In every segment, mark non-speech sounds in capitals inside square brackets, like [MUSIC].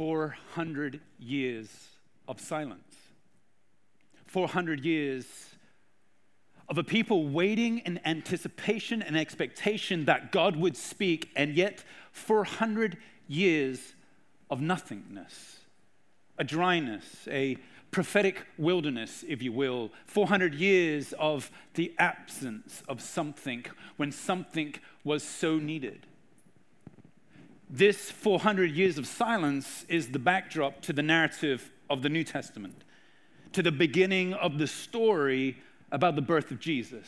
400 years of silence. 400 years of a people waiting in anticipation and expectation that God would speak, and yet 400 years of nothingness, a dryness, a prophetic wilderness, if you will, 400 years of the absence of something when something was so needed. This 400 years of silence is the backdrop to the narrative of the New Testament, to the beginning of the story about the birth of Jesus.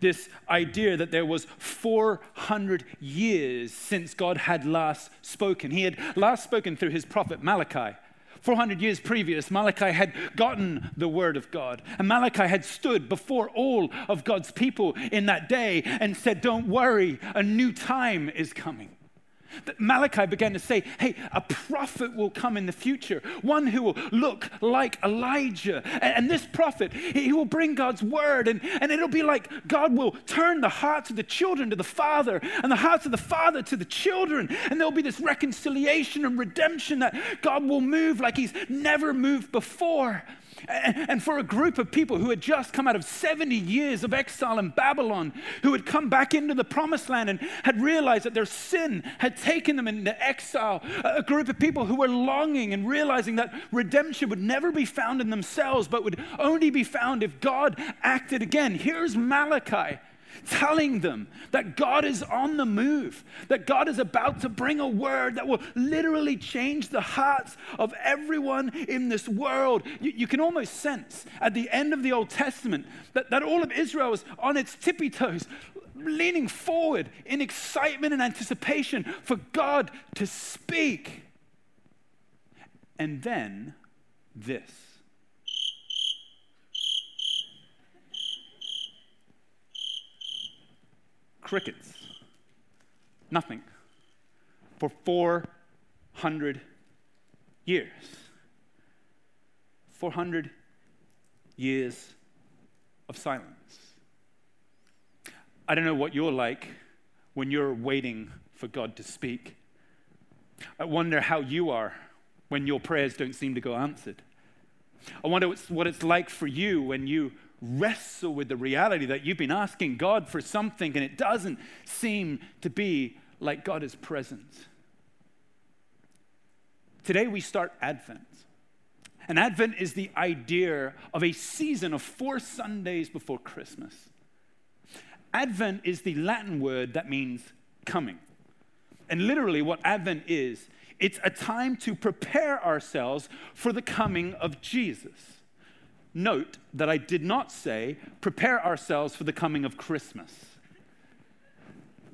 This idea that there was 400 years since God had last spoken. He had last spoken through his prophet Malachi. 400 years previous, Malachi had gotten the word of God. And Malachi had stood before all of God's people in that day and said, Don't worry, a new time is coming. Malachi began to say, hey, a prophet will come in the future, one who will look like Elijah. And, this prophet, he will bring God's word, and, and it'll be like God will turn the hearts of the children to the father, and the hearts of the father to the children. And there'll be this reconciliation and redemption that God will move like he's never moved before. And for a group of people who had just come out of 70 years of exile in Babylon, who had come back into the promised land and had realized that their sin had taken them into exile, a group of people who were longing and realizing that redemption would never be found in themselves, but would only be found if God acted again. Here's Malachi telling them that God is on the move, that God is about to bring a word that will literally change the hearts of everyone in this world. You, you, can almost sense at the end of the Old Testament that, that all of Israel is on its tippy toes, leaning forward in excitement and anticipation for God to speak. And then this. Crickets. Nothing. For 400 years. 400 years of silence. I don't know what you're like when you're waiting for God to speak. I wonder how you are when your prayers don't seem to go answered. I wonder what it's like for you when you wrestle with the reality that you've been asking God for something and it doesn't seem to be like God is present. Today we start Advent. And Advent is the idea of a season of four Sundays before Christmas. Advent is the Latin word that means coming. And literally, what Advent is, it's a time to prepare ourselves for the coming of Jesus. Note that I did not say, prepare ourselves for the coming of Christmas.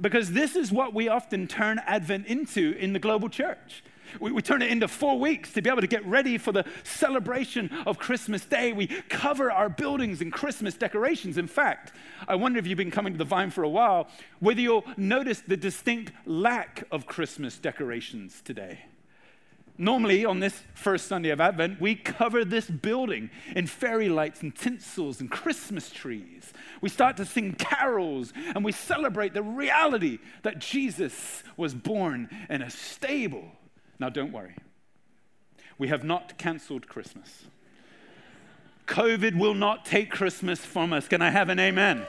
Because this is what we often turn Advent into in the global church. We, we, turn it into four weeks to be able to get ready for the celebration of Christmas Day. We cover our buildings in Christmas decorations. In fact, I wonder if you've been coming to the Vine for a while, whether you'll notice the distinct lack of Christmas decorations today. Normally, on this first Sunday of Advent, we cover this building in fairy lights and tinsels and Christmas trees. We start to sing carols and we celebrate the reality that Jesus was born in a stable. Now, don't worry, we have not canceled Christmas. COVID will not take Christmas from us. Can I have an amen?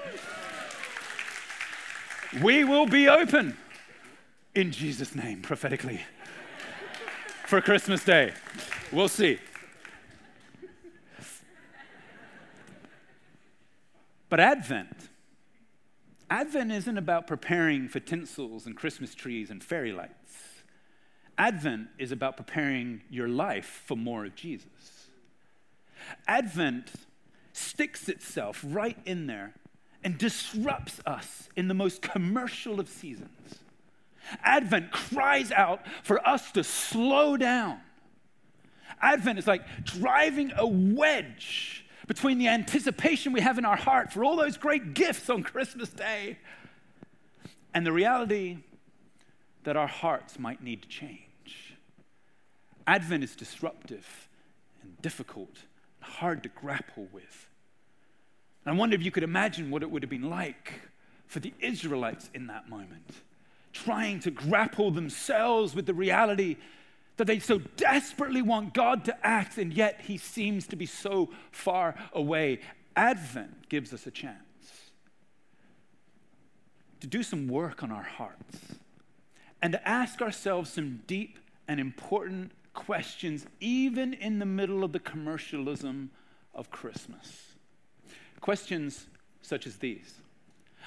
We will be open in Jesus' name, prophetically for Christmas Day. We'll see. But Advent, Advent isn't about preparing for tinsels and Christmas trees and fairy lights. Advent is about preparing your life for more of Jesus. Advent sticks itself right in there and disrupts us in the most commercial of seasons. Advent cries out for us to slow down. Advent is like driving a wedge between the anticipation we have in our heart for all those great gifts on Christmas Day and the reality that our hearts might need to change. Advent is disruptive and difficult and hard to grapple with. And I wonder if you could imagine what it would have been like for the Israelites in that moment trying to grapple themselves with the reality that they so desperately want God to act, and yet he seems to be so far away. Advent gives us a chance to do some work on our hearts and to ask ourselves some deep and important questions, even in the middle of the commercialism of Christmas. Questions such as these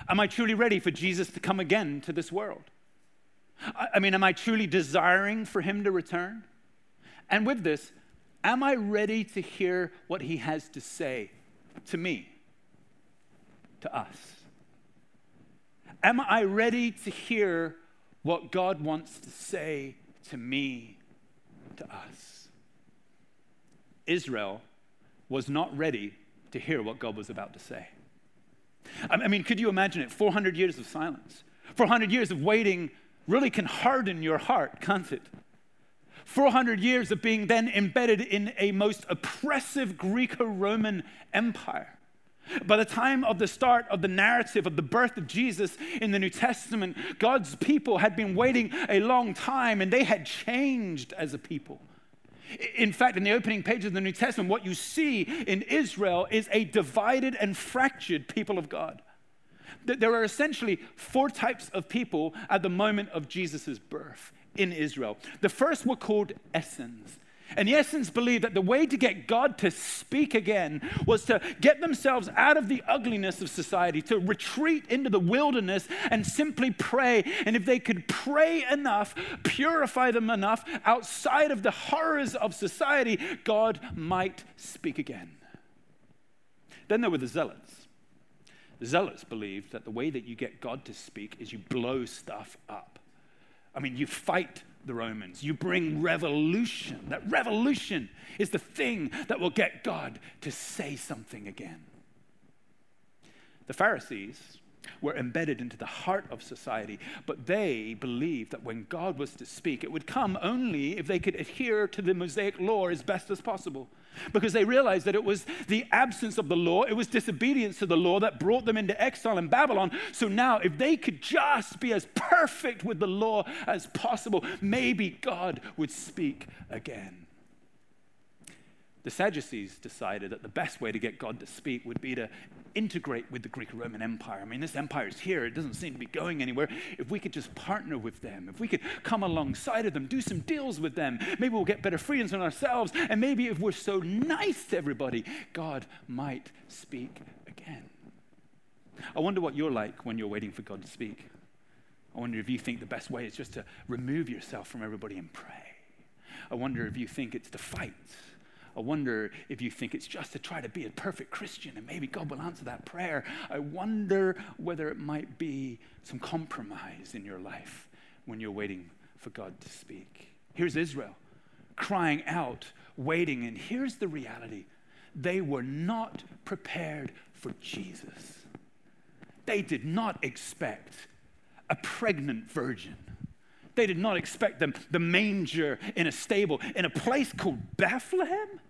Am I truly ready for Jesus to come again to this world? I mean, am I truly desiring for him to return? And with this, am I ready to hear what he has to say to me, to us? Am I ready to hear what God wants to say to me, to us? Israel was not ready to hear what God was about to say. I mean, could you imagine it? 400 years of silence, 400 years of waiting really can harden your heart, can't it? 400 years of being then embedded in a most oppressive Greco Roman empire. By the time of the start of the narrative of the birth of Jesus in the New Testament, God's people had been waiting a long time and they had changed as a people. In fact, in the opening pages of the New Testament, what you see in Israel is a divided and fractured people of God. There are essentially four types of people at the moment of Jesus' birth in Israel. The first were called Essenes. And the Essenes believed that the way to get God to speak again was to get themselves out of the ugliness of society, to retreat into the wilderness and simply pray. And if they could pray enough, purify them enough outside of the horrors of society, God might speak again. Then there were the Zealots. Zealots believed that the way that you get God to speak is you blow stuff up. I mean, you fight the Romans, you bring revolution. That revolution is the thing that will get God to say something again. The Pharisees were embedded into the heart of society, but they believed that when God was to speak, it would come only if they could adhere to the Mosaic law as best as possible. Because they realized that it was the absence of the law, it was disobedience to the law that brought them into exile in Babylon. So now, if they could just be as perfect with the law as possible, maybe God would speak again. The Sadducees decided that the best way to get God to speak would be to integrate with the Greek Roman Empire. I mean, this empire is here, it doesn't seem to be going anywhere. If we could just partner with them, if we could come alongside of them, do some deals with them, maybe we'll get better freedoms on ourselves. And maybe if we're so nice to everybody, God might speak again. I wonder what you're like when you're waiting for God to speak. I wonder if you think the best way is just to remove yourself from everybody and pray. I wonder if you think it's to fight I wonder if you think it's just to try to be a perfect Christian and maybe God will answer that prayer. I wonder whether it might be some compromise in your life when you're waiting for God to speak. Here's Israel crying out, waiting, and here's the reality they were not prepared for Jesus. They did not expect a pregnant virgin. They did not expect them, the manger in a stable in a place called Bethlehem.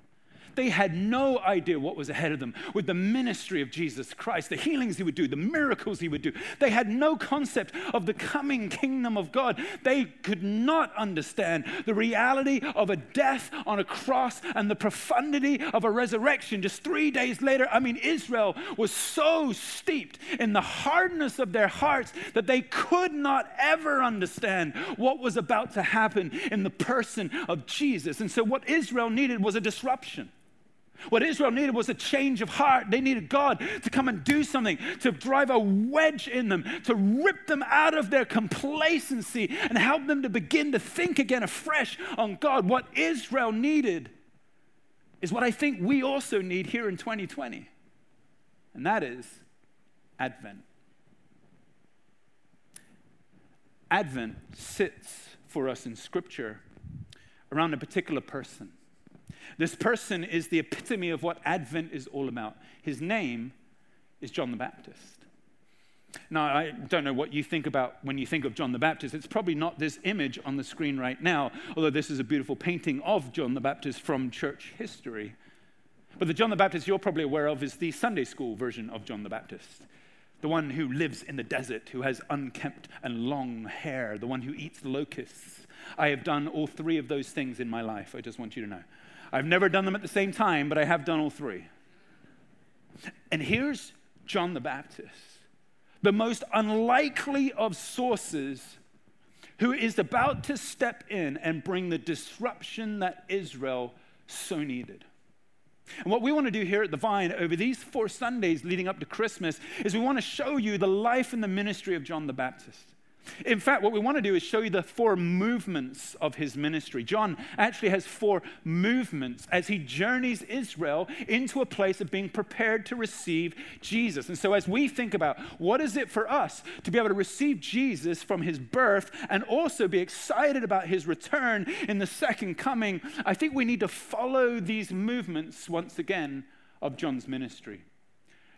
They had no idea what was ahead of them with the ministry of Jesus Christ, the healings he would do, the miracles he would do. They had no concept of the coming kingdom of God. They could not understand the reality of a death on a cross and the profundity of a resurrection just three days later. I mean, Israel was so steeped in the hardness of their hearts that they could not ever understand what was about to happen in the person of Jesus. And so, what Israel needed was a disruption. What Israel needed was a change of heart. They needed God to come and do something, to drive a wedge in them, to rip them out of their complacency and help them to begin to think again afresh on God. What Israel needed is what I think we also need here in 2020, and that is Advent. Advent sits for us in Scripture around a particular person this person is the epitome of what Advent is all about. His name is John the Baptist. Now, I don't know what you think about when you think of John the Baptist. It's probably not this image on the screen right now, although this is a beautiful painting of John the Baptist from church history. But the John the Baptist you're probably aware of is the Sunday school version of John the Baptist. The one who lives in the desert, who has unkempt and long hair, the one who eats locusts, I have done all three of those things in my life. I just want you to know. I've never done them at the same time, but I have done all three. And here's John the Baptist, the most unlikely of sources who is about to step in and bring the disruption that Israel so needed. And what we want to do here at the Vine over these four Sundays leading up to Christmas is we want to show you the life and the ministry of John the Baptist. In fact, what we want to do is show you the four movements of his ministry. John actually has four movements as he journeys Israel into a place of being prepared to receive Jesus. And so, as we think about what is it for us to be able to receive Jesus from his birth and also be excited about his return in the second coming, I think we need to follow these movements once again of John's ministry.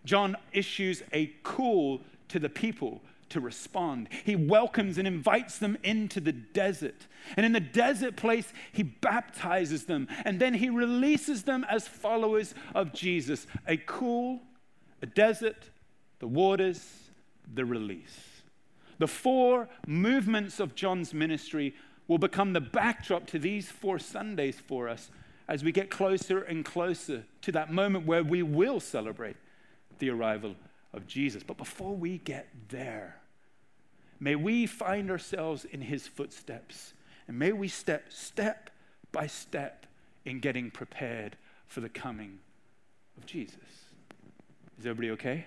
John issues a call to the people to respond. He welcomes and invites them into the desert. And in the desert place, he baptizes them. And then he releases them as followers of Jesus. A cool, a desert, the waters, the release. The four movements of John's ministry will become the backdrop to these four Sundays for us as we get closer and closer to that moment where we will celebrate the arrival of Jesus. But before we get there, may we find ourselves in his footsteps. And may we step step by step in getting prepared for the coming of Jesus. Is everybody okay?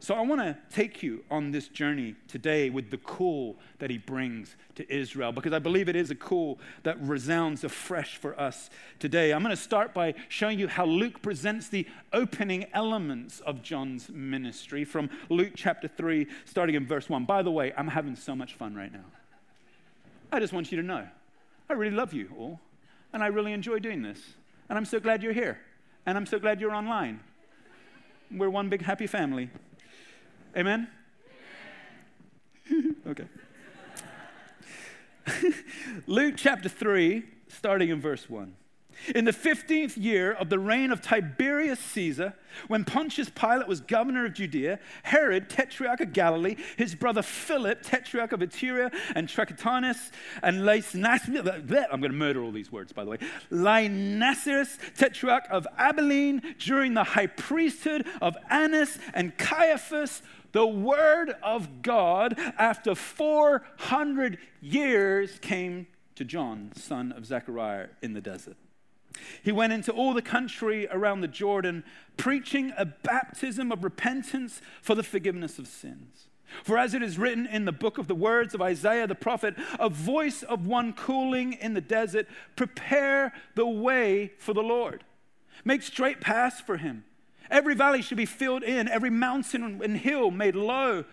So I want to take you on this journey today with the call that he brings to Israel because I believe it is a call that resounds afresh for us today. I'm going to start by showing you how Luke presents the opening elements of John's ministry from Luke chapter 3 starting in verse 1. By the way, I'm having so much fun right now. I just want you to know I really love you all and I really enjoy doing this. And I'm so glad you're here and I'm so glad you're online. We're one big happy family. Amen? okay. [LAUGHS] Luke chapter 3, starting in verse 1. In the 15th year of the reign of Tiberius Caesar, when Pontius Pilate was governor of Judea, Herod, tetrarch of Galilee, his brother Philip, tetrarch of Iturea and Trachonitis, and Lysanias, I'm going to murder all these words, by the way, Lysanias, tetrarch of Abilene, during the high priesthood of Annas and Caiaphas, the word of God after 400 years came to John, son of Zechariah, in the desert. He went into all the country around the Jordan, preaching a baptism of repentance for the forgiveness of sins. For as it is written in the book of the words of Isaiah the prophet, a voice of one cooling in the desert, prepare the way for the Lord. Make straight paths for him. Every valley should be filled in, every mountain and hill made low.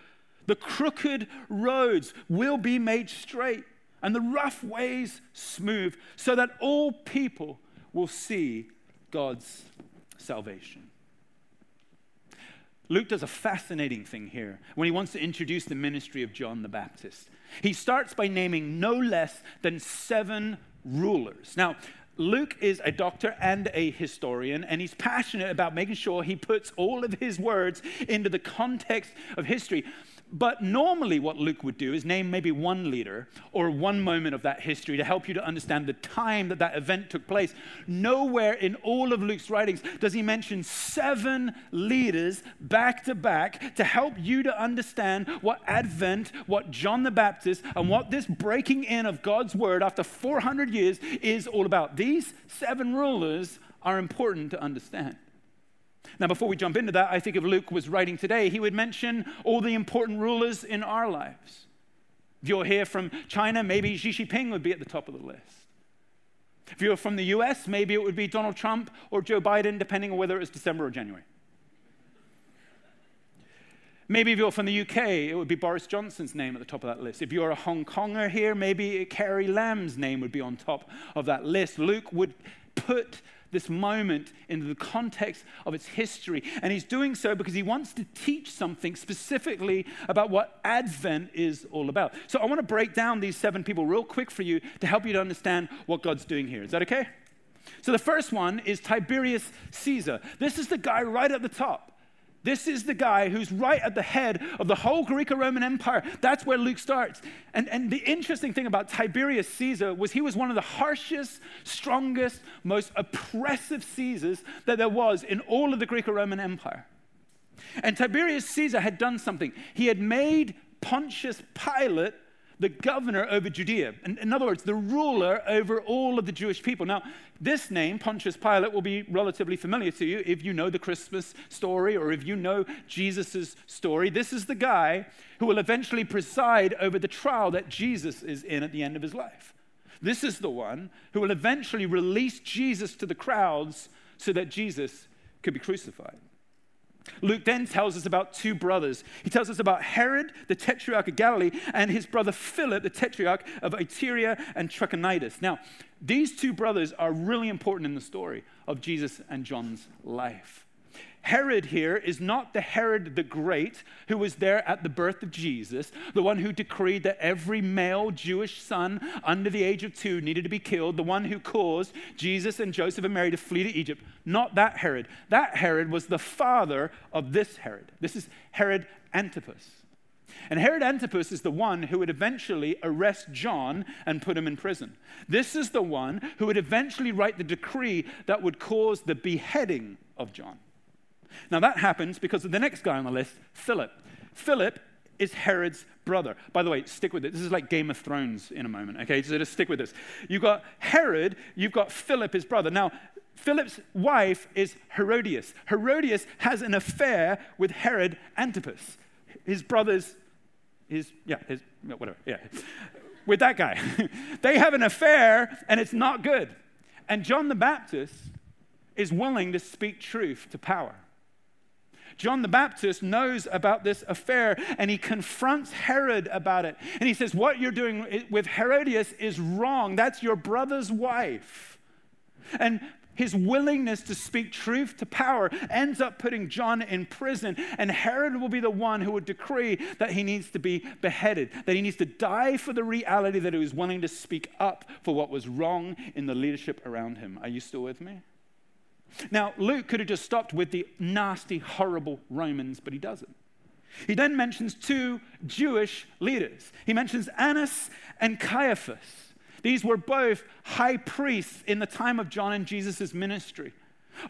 The crooked roads will be made straight, and the rough ways smooth, so that all people will see God's salvation. Luke does a fascinating thing here when he wants to introduce the ministry of John the Baptist. He starts by naming no less than seven rulers. Now, Luke is a doctor and a historian, and he's passionate about making sure he puts all of his words into the context of history. But normally, what Luke would do is name maybe one leader or one moment of that history to help you to understand the time that that event took place. Nowhere in all of Luke's writings does he mention seven leaders back to back to help you to understand what Advent, what John the Baptist, and what this breaking in of God's word after 400 years is all about. These seven rulers are important to understand. Now, before we jump into that, I think if Luke was writing today, he would mention all the important rulers in our lives. If you're here from China, maybe Xi Jinping would be at the top of the list. If you're from the US, maybe it would be Donald Trump or Joe Biden, depending on whether it's December or January. Maybe if you're from the UK, it would be Boris Johnson's name at the top of that list. If you're a Hong Konger here, maybe Carrie Lam's name would be on top of that list. Luke would put this moment into the context of its history. And he's doing so because he wants to teach something specifically about what Advent is all about. So I want to break down these seven people real quick for you to help you to understand what God's doing here. Is that okay? So the first one is Tiberius Caesar. This is the guy right at the top This is the guy who's right at the head of the whole Greco Roman Empire. That's where Luke starts. And, and the interesting thing about Tiberius Caesar was he was one of the harshest, strongest, most oppressive Caesars that there was in all of the Greco Roman Empire. And Tiberius Caesar had done something. He had made Pontius Pilate the governor over Judea. In, in, other words, the ruler over all of the Jewish people. Now, this name, Pontius Pilate, will be relatively familiar to you if you know the Christmas story or if you know Jesus' story. This is the guy who will eventually preside over the trial that Jesus is in at the end of his life. This is the one who will eventually release Jesus to the crowds so that Jesus could be crucified. Luke then tells us about two brothers. He tells us about Herod, the tetrarch of Galilee, and his brother Philip, the tetrarch of Iturea and Trachonitis. Now, these two brothers are really important in the story of Jesus and John's life. Herod here is not the Herod the Great who was there at the birth of Jesus, the one who decreed that every male Jewish son under the age of two needed to be killed, the one who caused Jesus and Joseph and Mary to flee to Egypt. Not that Herod. That Herod was the father of this Herod. This is Herod Antipas. And Herod Antipas is the one who would eventually arrest John and put him in prison. This is the one who would eventually write the decree that would cause the beheading of John. Now that happens because of the next guy on the list, Philip. Philip is Herod's brother. By the way, stick with it. This is like Game of Thrones in a moment, okay? So just stick with this. You've got Herod, you've got Philip, his brother. Now, Philip's wife is Herodias. Herodias has an affair with Herod Antipas. His brother's, his, yeah, his, whatever, yeah. With that guy. [LAUGHS] they have an affair and it's not good. And John the Baptist is willing to speak truth to power. John the Baptist knows about this affair and he confronts Herod about it. And he says, What you're doing with Herodias is wrong. That's your brother's wife. And his willingness to speak truth to power ends up putting John in prison, and Herod will be the one who would decree that he needs to be beheaded, that he needs to die for the reality that he was willing to speak up for what was wrong in the leadership around him. Are you still with me? Now, Luke could have just stopped with the nasty, horrible Romans, but he doesn't. He then mentions two Jewish leaders. He mentions Annas and Caiaphas. These were both high priests in the time of John and Jesus' ministry.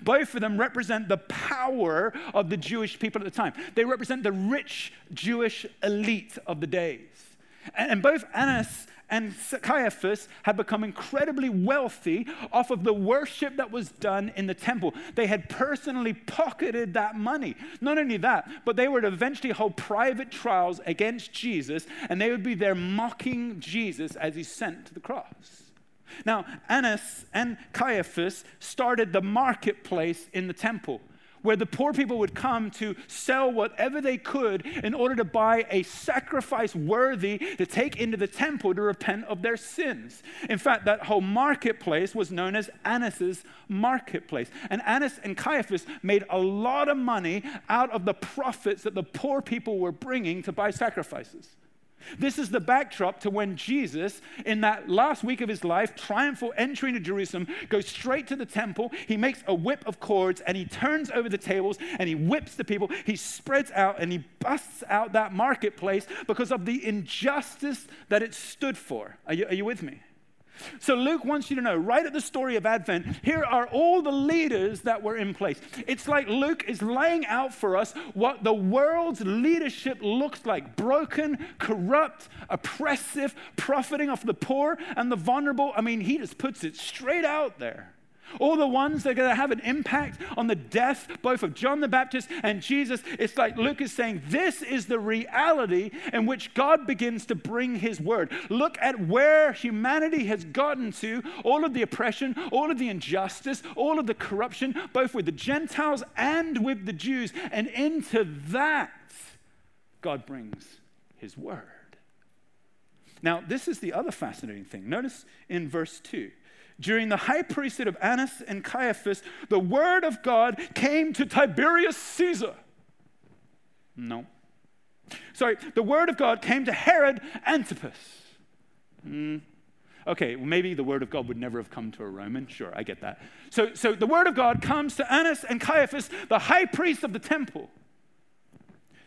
Both of them represent the power of the Jewish people at the time. They represent the rich Jewish elite of the days. And both Annas and Caiaphas had become incredibly wealthy off of the worship that was done in the temple. They had personally pocketed that money. Not only that, but they would eventually hold private trials against Jesus, and they would be there mocking Jesus as he's sent to the cross. Now, Annas and Caiaphas started the marketplace in the temple where the poor people would come to sell whatever they could in order to buy a sacrifice worthy to take into the temple to repent of their sins. In fact, that whole marketplace was known as Annas's marketplace. And Annas and Caiaphas made a lot of money out of the profits that the poor people were bringing to buy sacrifices. This is the backdrop to when Jesus, in that last week of his life, triumphal entry into Jerusalem, goes straight to the temple. He makes a whip of cords and he turns over the tables and he whips the people. He spreads out and he busts out that marketplace because of the injustice that it stood for. Are you, are you with me? So Luke wants you to know right at the story of Advent, here are all the leaders that were in place. It's like Luke is laying out for us what the world's leadership looks like broken, corrupt, oppressive, profiting off the poor and the vulnerable. I mean, he just puts it straight out there. All the ones that are going to have an impact on the death both of John the Baptist and Jesus. It's like Luke is saying, this is the reality in which God begins to bring his word. Look at where humanity has gotten to, all of the oppression, all of the injustice, all of the corruption, both with the Gentiles and with the Jews. And into that, God brings his word. Now, this is the other fascinating thing. Notice in verse 2 during the high priesthood of Annas and Caiaphas, the word of God came to Tiberius Caesar. No. Sorry, the word of God came to Herod Antipas. Mm. Okay, well, maybe the word of God would never have come to a Roman. Sure, I get that. So, so the word of God comes to Annas and Caiaphas, the high priest of the temple.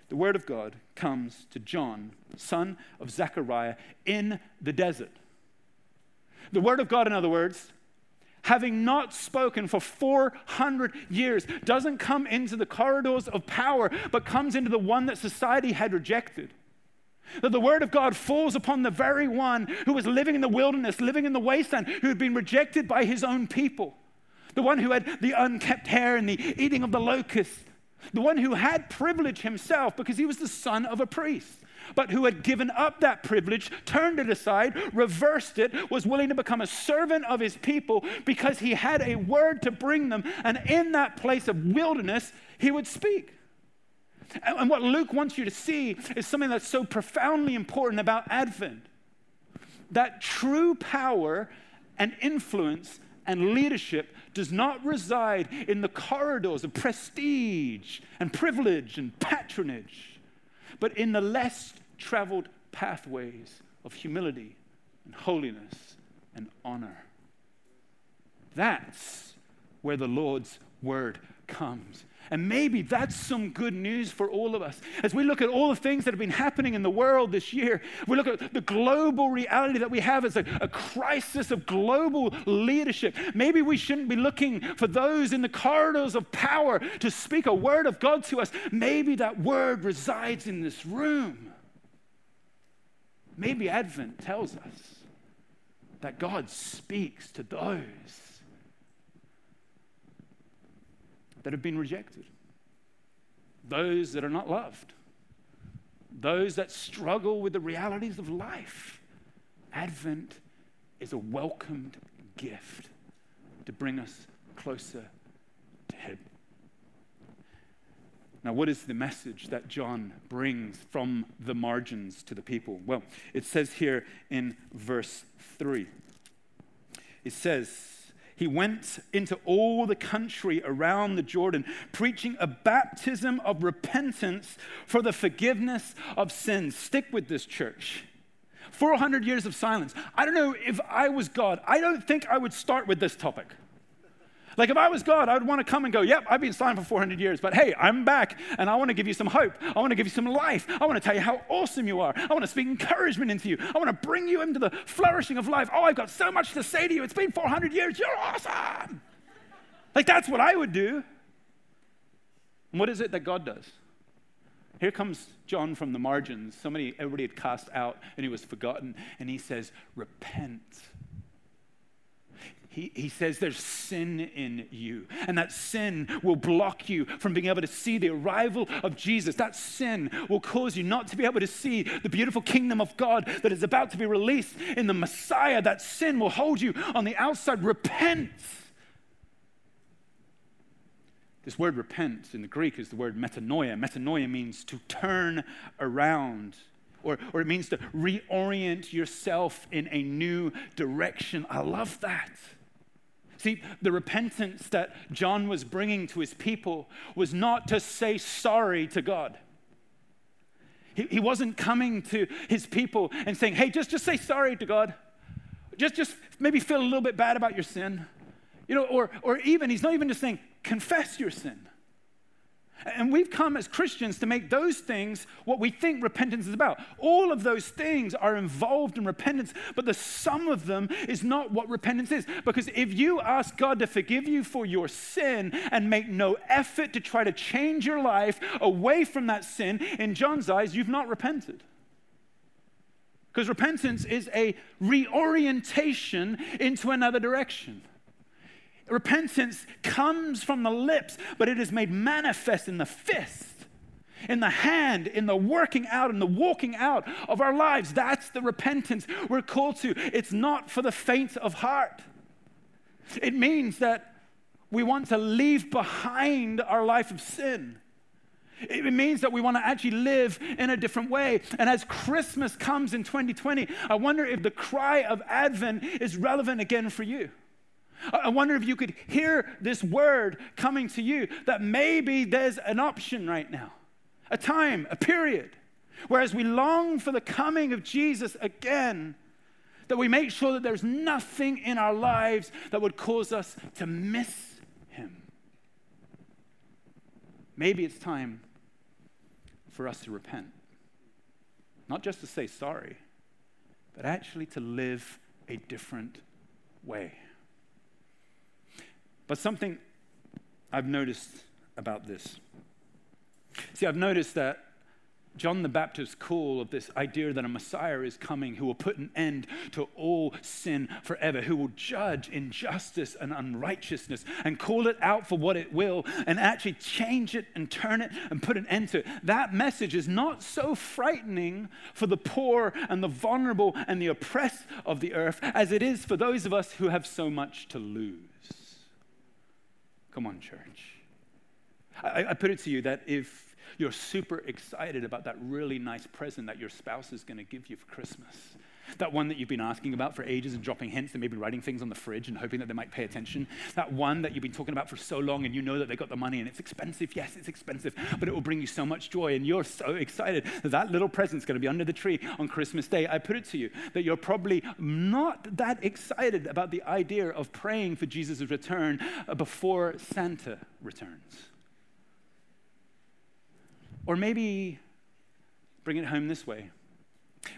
the word of God comes to John, son of Zechariah, in the desert. The word of God, in other words, having not spoken for 400 years, doesn't come into the corridors of power, but comes into the one that society had rejected. That the word of God falls upon the very one who was living in the wilderness, living in the wasteland, who had been rejected by his own people. The one who had the unkept hair and the eating of the locusts. The one who had privilege himself because he was the son of a priest but who had given up that privilege, turned it aside, reversed it, was willing to become a servant of his people because he had a word to bring them. And in that place of wilderness, he would speak. And what Luke wants you to see is something that's so profoundly important about Advent that true power and influence and leadership does not reside in the corridors of prestige and privilege and patronage, but in the less traveled pathways of humility and holiness and honor. That's where the Lord's word comes. And maybe that's some good news for all of us. As we look at all the things that have been happening in the world this year, we look at the global reality that we have as a, a, crisis of global leadership. Maybe we shouldn't be looking for those in the corridors of power to speak a word of God to us. Maybe that word resides in this room. Maybe Advent tells us that God speaks to those that have been rejected, those that are not loved, those that struggle with the realities of life. Advent is a welcomed gift to bring us closer to Him. Now, what is the message that John brings from the margins to the people? Well, it says here in verse 3 it says, he went into all the country around the Jordan, preaching a baptism of repentance for the forgiveness of sins. Stick with this church. 400 years of silence. I don't know if I was God, I don't think I would start with this topic. Like if I was God, I would want to come and go, yep, I've been silent for 400 years, but hey, I'm back and I want to give you some hope. I want to give you some life. I want to tell you how awesome you are. I want to speak encouragement into you. I want to bring you into the flourishing of life. Oh, I've got so much to say to you. It's been 400 years. You're awesome. Like that's what I would do. And what is it that God does? Here comes John from the margins. Somebody, everybody had cast out and he was forgotten. And he says, Repent he, he says there's sin in you, and that sin will block you from being able to see the arrival of Jesus. That sin will cause you not to be able to see the beautiful kingdom of God that is about to be released in the Messiah. That sin will hold you on the outside. Repent. This word repent in the Greek is the word metanoia. Metanoia means to turn around. Or, or it means to reorient yourself in a new direction. I love that. See, the repentance that John was bringing to his people was not to say sorry to God. He, he wasn't coming to his people and saying, hey, just, just say sorry to God. Just, just maybe feel a little bit bad about your sin. You know, or, or even, he's not even just saying, confess your sin. And we've come as Christians to make those things what we think repentance is about. All of those things are involved in repentance, but the sum of them is not what repentance is. Because if you ask God to forgive you for your sin and make no effort to try to change your life away from that sin, in John's eyes, you've not repented. Because repentance is a reorientation into another direction. Repentance comes from the lips, but it is made manifest in the fist, in the hand, in the working out, in the walking out of our lives. That's the repentance we're called to. It's not for the faint of heart. It means that we want to leave behind our life of sin. It means that we want to actually live in a different way. And as Christmas comes in 2020, I wonder if the cry of Advent is relevant again for you. I wonder if you could hear this word coming to you that maybe there's an option right now, a time, a period, whereas we long for the coming of Jesus again, that we make sure that there's nothing in our lives that would cause us to miss him. Maybe it's time for us to repent. Not just to say sorry, but actually to live a different way. But something I've noticed about this. See, I've noticed that John the Baptist's call of this idea that a Messiah is coming who will put an end to all sin forever, who will judge injustice and unrighteousness and call it out for what it will and actually change it and turn it and put an end to it. That message is not so frightening for the poor and the vulnerable and the oppressed of the earth as it is for those of us who have so much to lose. Come on, church. I, I put it to you that if you're super excited about that really nice present that your spouse is going to give you for Christmas. That one that you've been asking about for ages and dropping hints and maybe writing things on the fridge and hoping that they might pay attention. That one that you've been talking about for so long and you know that they got the money and it's expensive. Yes, it's expensive, but it will bring you so much joy. And you're so excited that that little present's going to be under the tree on Christmas Day. I put it to you that you're probably not that excited about the idea of praying for Jesus' return uh, before Santa returns. Or maybe bring it home this way.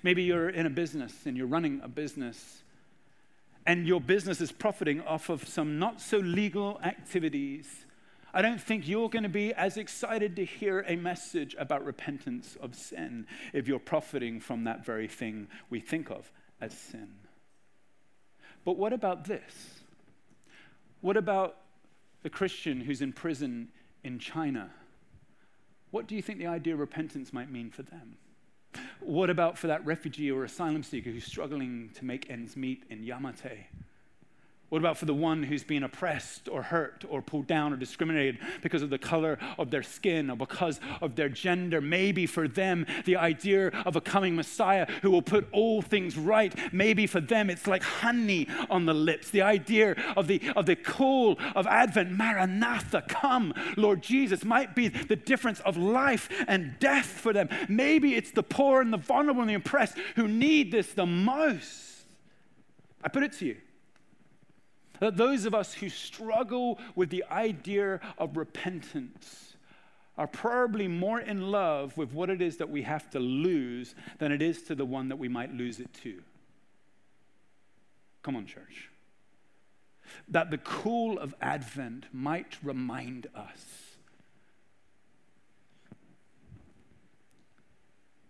Maybe you're in a business and you're running a business, and your business is profiting off of some not so legal activities. I don't think you're going to be as excited to hear a message about repentance of sin if you're profiting from that very thing we think of as sin. But what about this? What about the Christian who's in prison in China? What do you think the idea of repentance might mean for them? What about for that refugee or asylum seeker who's struggling to make ends meet in Yau Ma Tei? What about for the one who's been oppressed or hurt or pulled down or discriminated because of the color of their skin or because of their gender? Maybe for them, the idea of a coming Messiah who will put all things right, maybe for them it's like honey on the lips. The idea of the, of the call of Advent, Maranatha, come, Lord Jesus, might be the difference of life and death for them. Maybe it's the poor and the vulnerable and the oppressed who need this the most. I put it to you that those of us who struggle with the idea of repentance are probably more in love with what it is that we have to lose than it is to the one that we might lose it to. Come on, church. That the call of Advent might remind us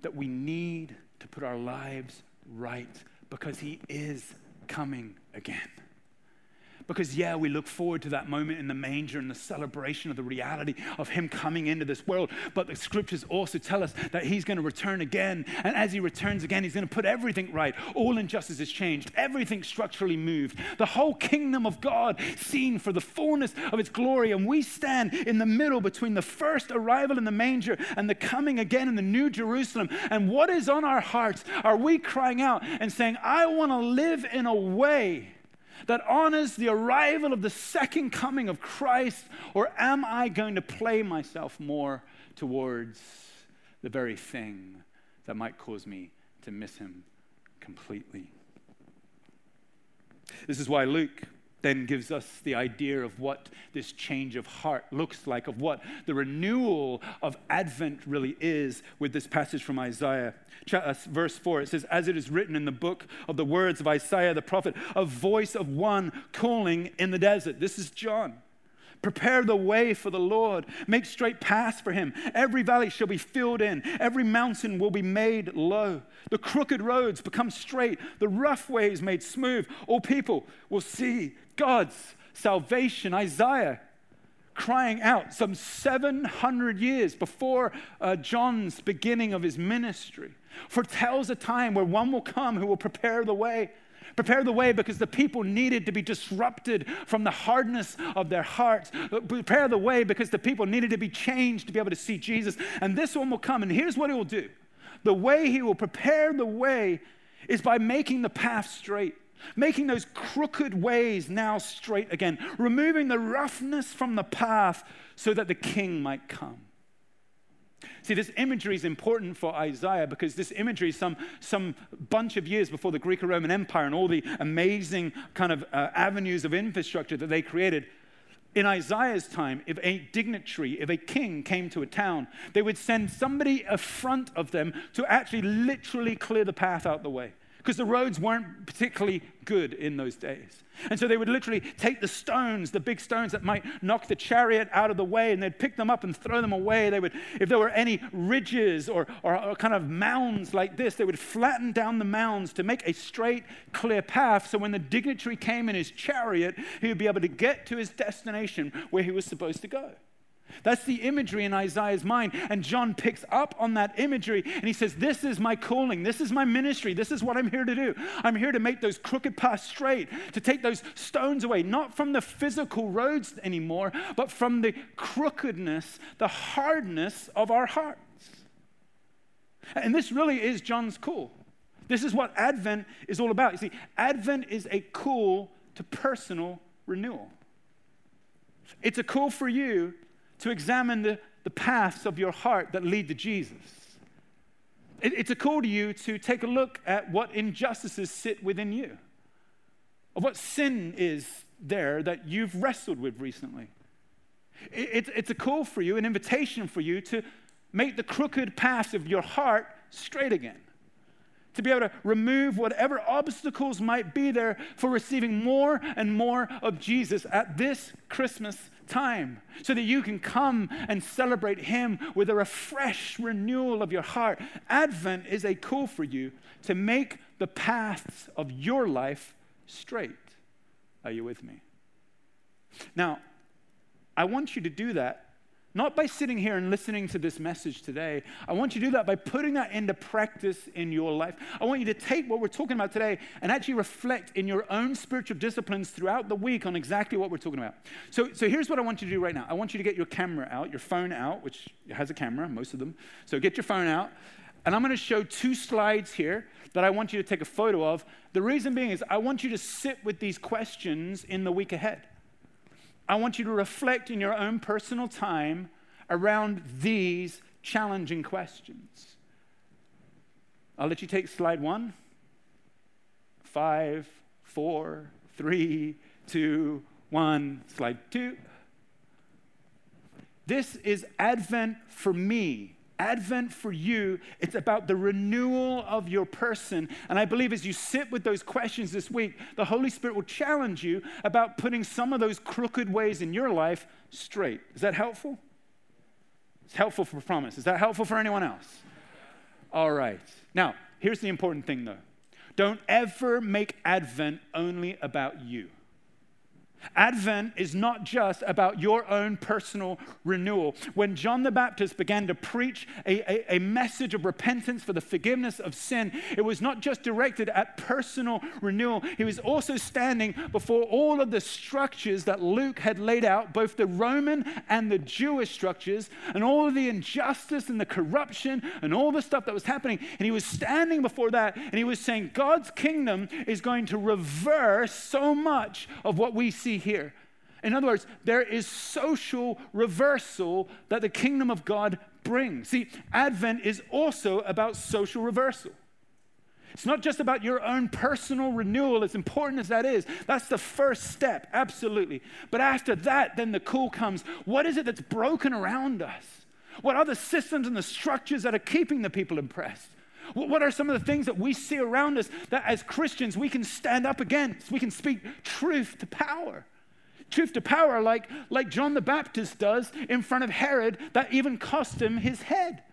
that we need to put our lives right because He is coming again. Because, yeah, we look forward to that moment in the manger and the celebration of the reality of Him coming into this world. But the scriptures also tell us that He's going to return again. And as He returns again, He's going to put everything right. All injustice is changed, everything structurally moved. The whole kingdom of God seen for the fullness of its glory. And we stand in the middle between the first arrival in the manger and the coming again in the new Jerusalem. And what is on our hearts? Are we crying out and saying, I want to live in a way? That honors the arrival of the second coming of Christ, or am I going to play myself more towards the very thing that might cause me to miss him completely? This is why Luke then gives us the idea of what this change of heart looks like, of what the renewal of Advent really is with this passage from Isaiah. Uh, verse 4, it says, As it is written in the book of the words of Isaiah the prophet, a voice of one calling in the desert. This is John. Prepare the way for the Lord. Make straight paths for him. Every valley shall be filled in. Every mountain will be made low. The crooked roads become straight. The rough ways made smooth. All people will see God's salvation. Isaiah crying out some 700 years before uh, John's beginning of his ministry foretells a time where one will come who will prepare the way Prepare the way because the people needed to be disrupted from the hardness of their hearts. Prepare the way because the people needed to be changed to be able to see Jesus. And this one will come, and here's what he will do the way he will prepare the way is by making the path straight. Making those crooked ways now straight again, removing the roughness from the path so that the king might come. See, this imagery is important for Isaiah because this imagery is some, some bunch of years before the Greco Roman Empire and all the amazing kind of uh, avenues of infrastructure that they created. In Isaiah's time, if a dignitary, if a king came to a town, they would send somebody in front of them to actually literally clear the path out the way because the roads weren't particularly good in those days. And so they would literally take the stones, the big stones that might knock the chariot out of the way, and they'd pick them up and throw them away. They would, if there were any ridges or, or, or kind of mounds like this, they would flatten down the mounds to make a straight, clear path. So when the dignitary came in his chariot, he would be able to get to his destination where he was supposed to go. That's the imagery in Isaiah's mind. And John picks up on that imagery and he says, This is my calling. This is my ministry. This is what I'm here to do. I'm here to make those crooked paths straight, to take those stones away, not from the physical roads anymore, but from the crookedness, the hardness of our hearts. And this really is John's call. This is what Advent is all about. You see, Advent is a call to personal renewal. It's a call for you to examine the, the paths of your heart that lead to Jesus. It, it's a call to you to take a look at what injustices sit within you, of what sin is there that you've wrestled with recently. It, it, it's a call for you, an invitation for you to make the crooked paths of your heart straight again to be able to remove whatever obstacles might be there for receiving more and more of Jesus at this Christmas time so that you can come and celebrate Him with a refreshed renewal of your heart. Advent is a call for you to make the paths of your life straight. Are you with me? Now, I want you to do that not by sitting here and listening to this message today. I want you to do that by putting that into practice in your life. I want you to take what we're talking about today and actually reflect in your own spiritual disciplines throughout the week on exactly what we're talking about. So, so here's what I want you to do right now I want you to get your camera out, your phone out, which has a camera, most of them. So get your phone out. And I'm going to show two slides here that I want you to take a photo of. The reason being is I want you to sit with these questions in the week ahead. I want you to reflect in your own personal time around these challenging questions. I'll let you take slide one. Five, four, three, two, one. Slide two. This is Advent for me. Advent for you, it's about the renewal of your person. And I believe as you sit with those questions this week, the Holy Spirit will challenge you about putting some of those crooked ways in your life straight. Is that helpful? It's helpful for promise. Is that helpful for anyone else? All right. Now, here's the important thing though don't ever make Advent only about you. Advent is not just about your own personal renewal. When John the Baptist began to preach a, a, a, message of repentance for the forgiveness of sin, it was not just directed at personal renewal. He was also standing before all of the structures that Luke had laid out, both the Roman and the Jewish structures, and all of the injustice and the corruption and all the stuff that was happening. And he was standing before that and he was saying, God's kingdom is going to reverse so much of what we see see here. In other words, there is social reversal that the kingdom of God brings. See, Advent is also about social reversal. It's not just about your own personal renewal, as important as that is. That's the first step, absolutely. But after that, then the call comes. What is it that's broken around us? What are the systems and the structures that are keeping the people impressed? What are some of the things that we see around us that as Christians we can stand up against? We can speak truth to power. Truth to power, like, like John the Baptist does in front of Herod, that even cost him his head.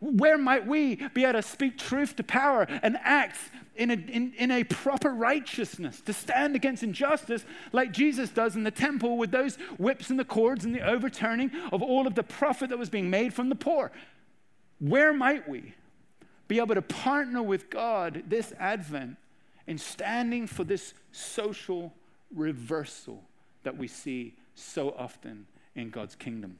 Where might we be able to speak truth to power and act in a, in, in a proper righteousness, to stand against injustice like Jesus does in the temple with those whips and the cords and the overturning of all of the profit that was being made from the poor? Where might we? Be able to partner with God this Advent in standing for this social reversal that we see so often in God's kingdom.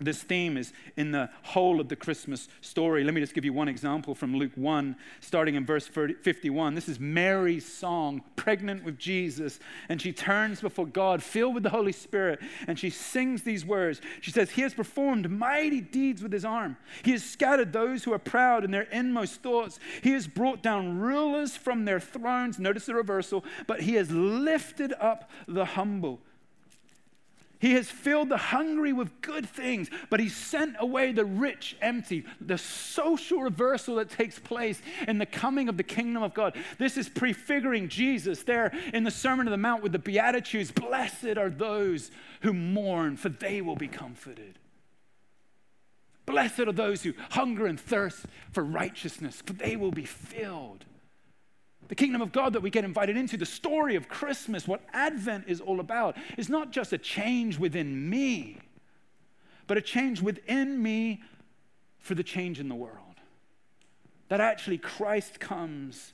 This theme is in the whole of the Christmas story. Let me just give you one example from Luke 1, starting in verse 51. This is Mary's song, pregnant with Jesus, and she turns before God, filled with the Holy Spirit, and she sings these words. She says, He has performed mighty deeds with his arm. He has scattered those who are proud in their inmost thoughts. He has brought down rulers from their thrones. Notice the reversal, but he has lifted up the humble. He has filled the hungry with good things, but he sent away the rich empty. The social reversal that takes place in the coming of the kingdom of God. This is prefiguring Jesus there in the Sermon of the Mount with the Beatitudes. Blessed are those who mourn, for they will be comforted. Blessed are those who hunger and thirst for righteousness, for they will be filled the kingdom of God that we get invited into, the story of Christmas, what Advent is all about, is not just a change within me, but a change within me for the change in the world. That actually Christ comes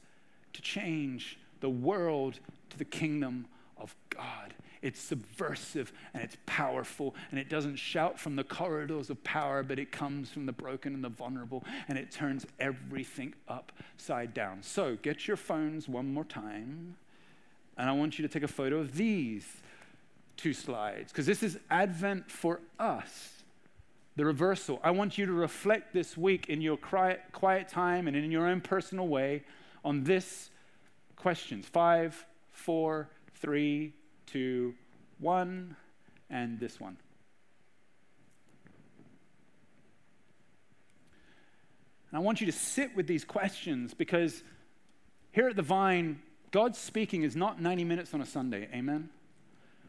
to change the world to the kingdom of God. It's subversive and it's powerful, and it doesn't shout from the corridors of power, but it comes from the broken and the vulnerable, and it turns everything upside down. So get your phones one more time, and I want you to take a photo of these two slides, because this is Advent for us the reversal. I want you to reflect this week in your quiet time and in your own personal way on this questions five, four, three, two, one, and this one. And I want you to sit with these questions because here at the Vine, God's speaking is not 90 minutes on a Sunday. Amen?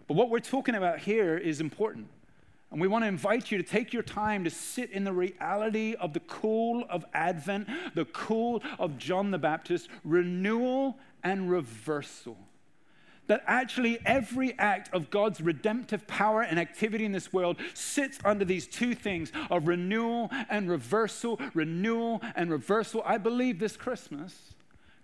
But what we're talking about here is important. And we want to invite you to take your time to sit in the reality of the call of Advent, the call of John the Baptist, renewal and reversal that actually every act of God's redemptive power and activity in this world sits under these two things of renewal and reversal, renewal and reversal. I believe this Christmas,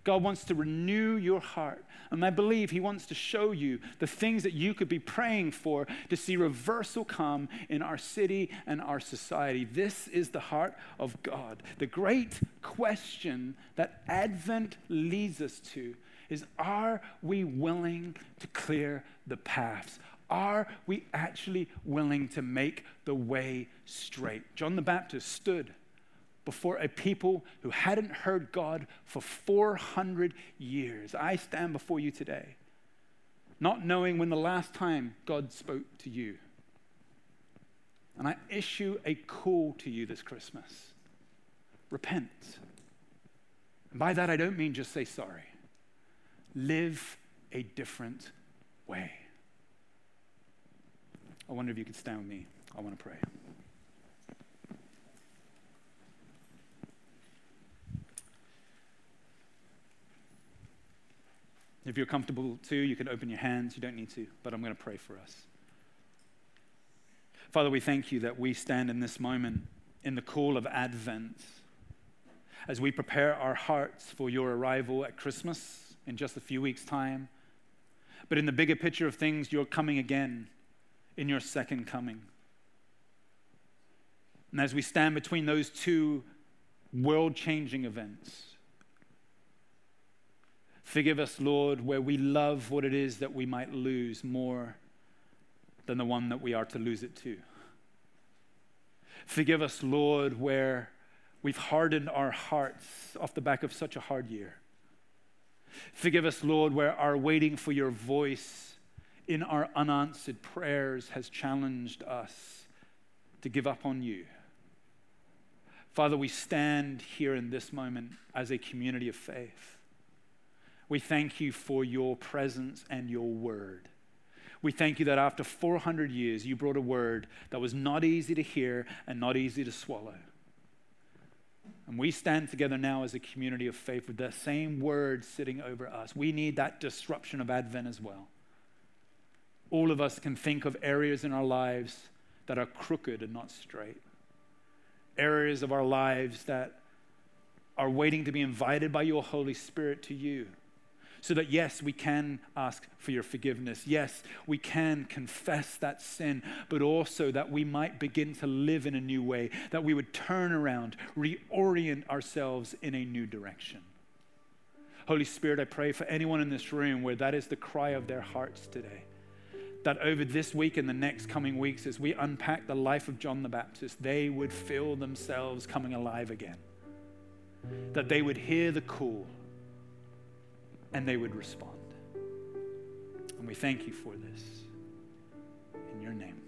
God wants to renew your heart. And I believe He wants to show you the things that you could be praying for to see reversal come in our city and our society. This is the heart of God. The great question that Advent leads us to is are we willing to clear the paths? Are we actually willing to make the way straight? John the Baptist stood before a people who hadn't heard God for 400 years. I stand before you today, not knowing when the last time God spoke to you. And I issue a call to you this Christmas repent. And by that, I don't mean just say sorry live a different way. I wonder if you could stand with me. I want to pray. If you're comfortable too, you can open your hands. You don't need to, but I'm going to pray for us. Father, we thank you that we stand in this moment in the call of Advent as we prepare our hearts for your arrival at Christmas in just a few weeks' time. But in the bigger picture of things, you're coming again in your second coming. And as we stand between those two world changing events, forgive us, Lord, where we love what it is that we might lose more than the one that we are to lose it to. Forgive us, Lord, where we've hardened our hearts off the back of such a hard year. Forgive us, Lord, where our waiting for your voice in our unanswered prayers has challenged us to give up on you. Father, we stand here in this moment as a community of faith. We thank you for your presence and your word. We thank you that after 400 years, you brought a word that was not easy to hear and not easy to swallow. And we stand together now as a community of faith with the same word sitting over us. We need that disruption of Advent as well. All of us can think of areas in our lives that are crooked and not straight, areas of our lives that are waiting to be invited by your Holy Spirit to you so that yes, we can ask for your forgiveness. Yes, we can confess that sin, but also that we might begin to live in a new way, that we would turn around, reorient ourselves in a new direction. Holy Spirit, I pray for anyone in this room where that is the cry of their hearts today. That over this week and the next coming weeks, as we unpack the life of John the Baptist, they would feel themselves coming alive again. That they would hear the call and they would respond. And we thank you for this. In your name.